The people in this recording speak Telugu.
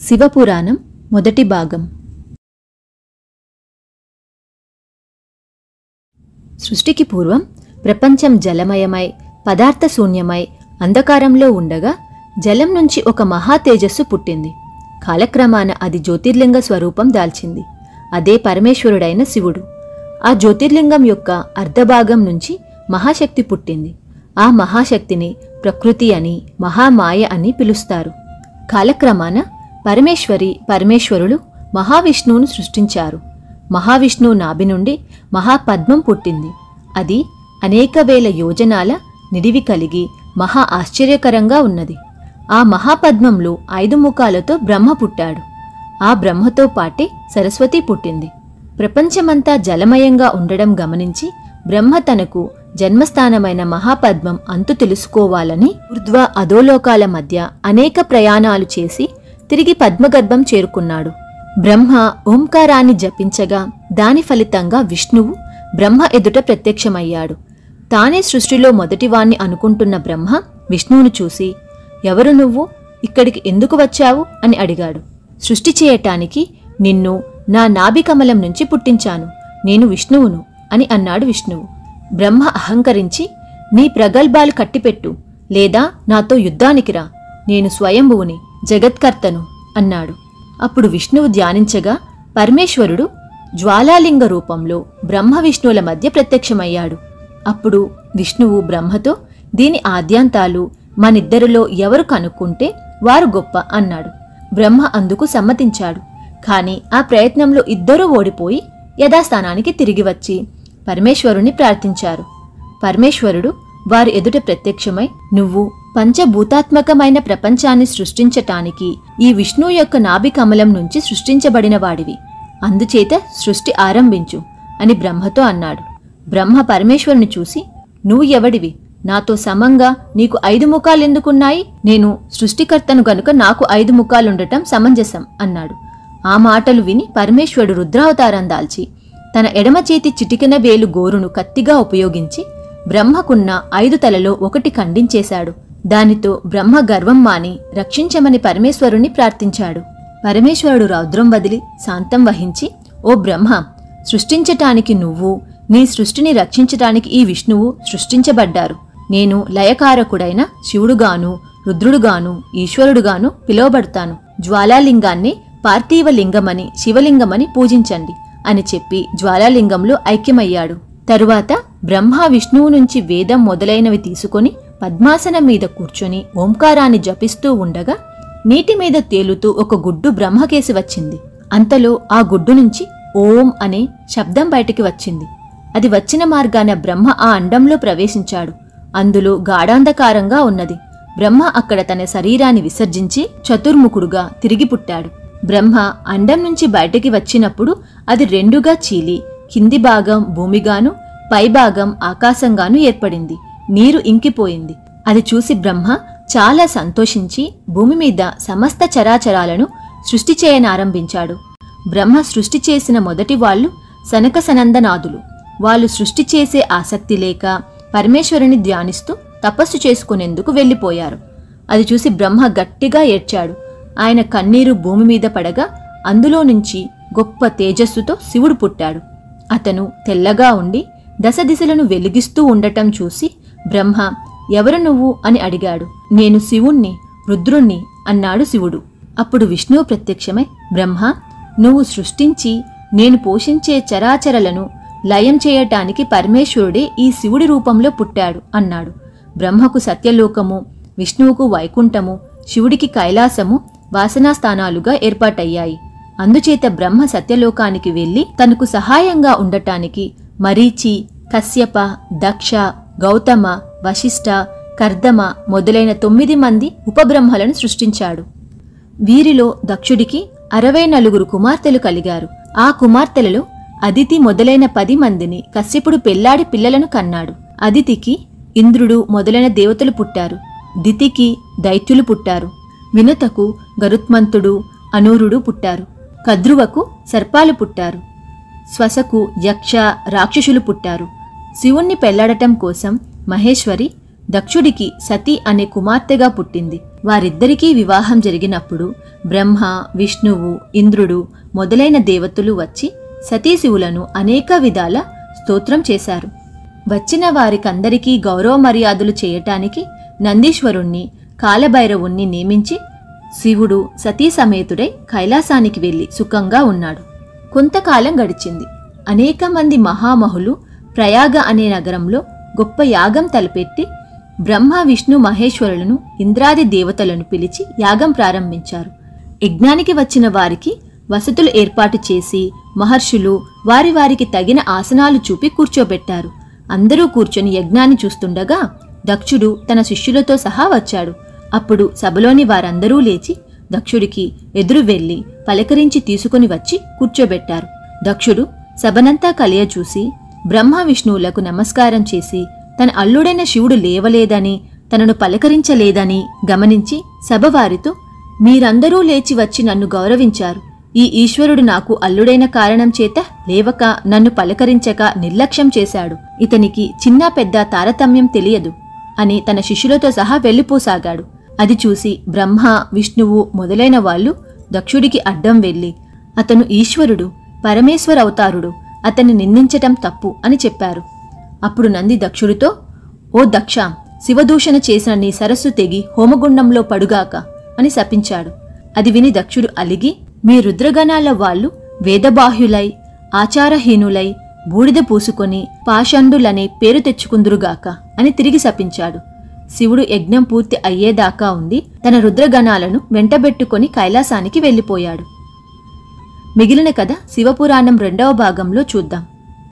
శివపురాణం మొదటి భాగం. సృష్టికి పూర్వం ప్రపంచం జలమయమై పదార్థ శూన్యమై అంధకారంలో ఉండగా జలం నుంచి ఒక మహా తేజస్సు పుట్టింది. కాలక్రమాన అది జ్యోతిర్లింగ స్వరూపం దాల్చింది. అదే పరమేశ్వరుడైన శివుడు. ఆ జ్యోతిర్లింగం యొక్క అర్ధభాగం నుంచి మహాశక్తి పుట్టింది. ఆ మహాశక్తిని ప్రకృతి అని మహామాయ అని పిలుస్తారు. కాలక్రమాన పరమేశ్వరి పరమేశ్వరులు మహావిష్ణువును సృష్టించారు. మహావిష్ణువు నాభి నుండి మహాపద్మం పుట్టింది. అది అనేక వేల యోజనాల నిడివి కలిగి మహా ఆశ్చర్యకరంగా ఉన్నది. ఆ మహాపద్మంలో ఐదు ముఖాలతో బ్రహ్మ పుట్టాడు. ఆ బ్రహ్మతో పాటే సరస్వతి పుట్టింది. ప్రపంచమంతా జలమయంగా ఉండడం గమనించి బ్రహ్మ తనకు జన్మస్థానమైన మహాపద్మం అంతు తెలుసుకోవాలని ఊర్ధ్వ అధోలోకాల మధ్య అనేక ప్రయాణాలు చేసి తిరిగి పద్మగర్భం చేరుకున్నాడు. బ్రహ్మ ఓంకారాన్ని జపించగా దాని ఫలితంగా విష్ణువు బ్రహ్మ ఎదుట ప్రత్యక్షమయ్యాడు. తానే సృష్టిలో మొదటివాణ్ణి అనుకుంటున్న బ్రహ్మ విష్ణువును చూసి ఎవరు నువ్వు? ఇక్కడికి ఎందుకు వచ్చావు? అని అడిగాడు. సృష్టి చేయటానికి నిన్ను నా నాభికమలం నుంచి పుట్టించాను. నేను విష్ణువును అని అన్నాడు విష్ణువు. బ్రహ్మ అహంకరించి నీ ప్రగల్భాలు కట్టిపెట్టు లేదా నాతో యుద్ధానికి రా. నేను స్వయంభువుని. జగత్కర్తను అన్నాడు. అప్పుడు విష్ణువు ధ్యానించగా పరమేశ్వరుడు జ్వాలాలింగ రూపంలో బ్రహ్మ విష్ణువుల మధ్య ప్రత్యక్షమయ్యాడు. అప్పుడు విష్ణువు బ్రహ్మతో దీని ఆద్యాంతాలు మనిద్దరిలో ఎవరు కనుక్కుంటే వారు గొప్ప అన్నాడు. బ్రహ్మ అందుకు సమ్మతించాడు. కాని ఆ ప్రయత్నంలో ఇద్దరూ ఓడిపోయి యథాస్థానానికి తిరిగి వచ్చి పరమేశ్వరుని ప్రార్థించారు. పరమేశ్వరుడు వారి ఎదుట ప్రత్యక్షమై నువ్వు పంచభూతాత్మకమైన ప్రపంచాన్ని సృష్టించటానికి ఈ విష్ణు యొక్క నాభి కమలం నుంచి సృష్టించబడిన వాడివి. అందుచేత సృష్టి ఆరంభించు అని బ్రహ్మతో అన్నాడు. బ్రహ్మ పరమేశ్వరుని చూసి నువ్వు ఎవడివి? నాతో సమంగా నీకు ఐదు ముఖాలెందుకున్నాయి నేను సృష్టికర్తను గనుక నాకు ఐదు ముఖాలుండటం సమంజసం అన్నాడు. ఆ మాటలు విని పరమేశ్వరుడు రుద్రావతారం దాల్చి తన ఎడమ చేతి చిటికెన వేలు గోరును కత్తిగా ఉపయోగించి బ్రహ్మకున్న ఐదు తలలో ఒకటి ఖండించేశాడు. దానితో బ్రహ్మ గర్వం మాని రక్షించమని పరమేశ్వరుణ్ణి ప్రార్థించాడు. పరమేశ్వరుడు రౌద్రం వదిలి శాంతం వహించి ఓ బ్రహ్మ సృష్టించటానికి నువ్వు నీ సృష్టిని రక్షించటానికి ఈ విష్ణువు సృష్టించబడ్డారు. నేను లయకారకుడైన శివుడుగాను రుద్రుడుగాను ఈశ్వరుడుగాను పిలువబడతాను. జ్వాలాలింగాన్ని పార్థివలింగమని శివలింగమని పూజించండి అని చెప్పి జ్వాలాలింగంలో ఐక్యమయ్యాడు. తరువాత బ్రహ్మ విష్ణువు నుంచి వేదం మొదలైనవి తీసుకొని పద్మాసనం మీద కూర్చొని ఓంకారాన్ని జపిస్తూ ఉండగా నీటి మీద తేలుతూ ఒక గుడ్డు బ్రహ్మకేసి వచ్చింది. అంతలో ఆ గుడ్డు నుంచి ఓం అనే శబ్దం బయటికి వచ్చింది. అది వచ్చిన మార్గాన బ్రహ్మ ఆ అండంలో ప్రవేశించాడు. అందులో గాఢాంధకారంగా ఉన్నది. బ్రహ్మ అక్కడ తన శరీరాన్ని విసర్జించి చతుర్ముఖుడుగా తిరిగి పుట్టాడు. బ్రహ్మ అండం నుంచి బయటికి వచ్చినప్పుడు అది రెండుగా చీలి కింది భాగం భూమిగాను పైభాగం ఆకాశంగాను ఏర్పడింది. నీరు ఇంకిపోయింది. అది చూసి బ్రహ్మ చాలా సంతోషించి భూమి మీద సమస్త చరాచరాలను సృష్టి చేయనారంభించాడు బ్రహ్మ సృష్టి చేసిన మొదటి వాళ్ళు సనక సనందనాథులు. వాళ్ళు సృష్టి చేసే ఆసక్తి లేక పరమేశ్వరుని ధ్యానిస్తూ తపస్సు చేసుకునేందుకు వెళ్ళిపోయారు. అది చూసి బ్రహ్మ గట్టిగా ఏడ్చాడు. ఆయన కన్నీరు భూమి మీద పడగా అందులో నుంచి గొప్ప తేజస్సుతో శివుడు పుట్టాడు. అతను తెల్లగా ఉండి దశ దిశలను వెలిగిస్తూ ఉండటం చూసి బ్రహ్మ ఎవరు నువ్వు అని అడిగాడు. నేను శివుణ్ణి రుద్రుణ్ణి అన్నాడు శివుడు. అప్పుడు విష్ణువు ప్రత్యక్షమై బ్రహ్మ నువ్వు సృష్టించి నేను పోషించే చరాచరలను లయం చేయటానికి పరమేశ్వరుడే ఈ శివుడి రూపంలో పుట్టాడు అన్నాడు. బ్రహ్మకు సత్యలోకము విష్ణువుకు వైకుంఠము శివుడికి కైలాసము వాసనాస్థానాలుగా ఏర్పాటయ్యాయి. అందుచేత బ్రహ్మ సత్యలోకానికి వెళ్ళి తనకు సహాయంగా ఉండటానికి మరీచి కశ్యప దక్ష గౌతమ వశిష్ఠ కర్దమ మొదలైన తొమ్మిది మంది ఉపబ్రహ్మలను సృష్టించాడు. వీరిలో దక్షుడికి అరవై నలుగురు కుమార్తెలు కలిగారు. ఆ కుమార్తెలలో అదితి మొదలైన పది మందిని కశ్యపుడు పెళ్ళాడి పిల్లలను కన్నాడు. అదితికి ఇంద్రుడు మొదలైన దేవతలు పుట్టారు. దితికి దైత్యులు పుట్టారు. వినుతకు గరుత్మంతుడు అనూరుడు పుట్టారు. కద్రువకు సర్పాలు పుట్టారు. శ్వసకు యక్ష రాక్షసులు పుట్టారు. శివుణ్ణి పెళ్ళాడటం కోసం మహేశ్వరి దక్షుడికి సతీ అనే కుమార్తెగా పుట్టింది. వారిద్దరికీ వివాహం జరిగినప్పుడు బ్రహ్మ విష్ణువు ఇంద్రుడు మొదలైన దేవతలు వచ్చి సతీశివులను అనేక విధాల స్తోత్రం చేశారు. వచ్చిన వారికందరికీ గౌరవ మర్యాదలు చేయటానికి నందీశ్వరుణ్ణి కాలభైరవుణ్ణి నియమించి శివుడు సతీ సమేతుడై కైలాసానికి వెళ్ళి సుఖంగా ఉన్నాడు. కొంతకాలం గడిచింది. అనేక మంది మహామహులు ప్రయాగ అనే నగరంలో గొప్ప యాగం తలపెట్టి బ్రహ్మ విష్ణు మహేశ్వరులను ఇంద్రాది దేవతలను పిలిచి యాగం ప్రారంభించారు. యజ్ఞానికి వచ్చిన వారికి వసతులు ఏర్పాటు చేసి మహర్షులు వారి వారికి తగిన ఆసనాలు చూపి కూర్చోబెట్టారు. అందరూ కూర్చొని యజ్ఞాన్ని చూస్తుండగా దక్షుడు తన శిష్యులతో సహా వచ్చాడు. అప్పుడు సభలోని వారందరూ లేచి దక్షుడికి ఎదురు వెళ్ళి పలకరించి తీసుకుని వచ్చి కూర్చోబెట్టారు. దక్షుడు సభనంతా కలియచూసి బ్రహ్మ విష్ణువులకు నమస్కారం చేసి తన అల్లుడైన శివుడు లేవలేదని తనను పలకరించలేదని గమనించి సభవారితో మీరందరూ లేచి వచ్చి నన్ను గౌరవించారు. ఈ ఈశ్వరుడు నాకు అల్లుడైన కారణం చేత లేవక నన్ను పలకరించక నిర్లక్ష్యం చేశాడు. ఇతనికి చిన్న పెద్ద తారతమ్యం తెలియదు అని తన శిష్యులతో సహా వెళ్ళిపోసాగాడు. అది చూసి బ్రహ్మ విష్ణువు మొదలైన వాళ్ళు దక్షుడికి అడ్డం వెళ్ళి అతను ఈశ్వరుడు పరమేశ్వర అవతారుడు. అతన్ని నిందించటం తప్పు అని చెప్పారు. అప్పుడు నంది దక్షుడితో ఓ దక్ష శివదూషణ చేసిన నీ సరస్సు తెగి హోమగుండంలో పడుగాక అని శపించాడు. అది విని దక్షుడు అలిగి మీ రుద్రగణాల వాళ్ళు వేదబాహ్యులై ఆచారహీనులై బూడిద పూసుకొని పాషండులనే పేరు తెచ్చుకుందురుగాక అని తిరిగి శపించాడు. శివుడు యజ్ఞం పూర్తి అయ్యేదాకా ఉండి తన రుద్రగణాలను వెంటబెట్టుకొని కైలాసానికి వెళ్ళిపోయాడు. మిగిలిన కథ శివపురాణం రెండవ భాగంలో చూద్దాం.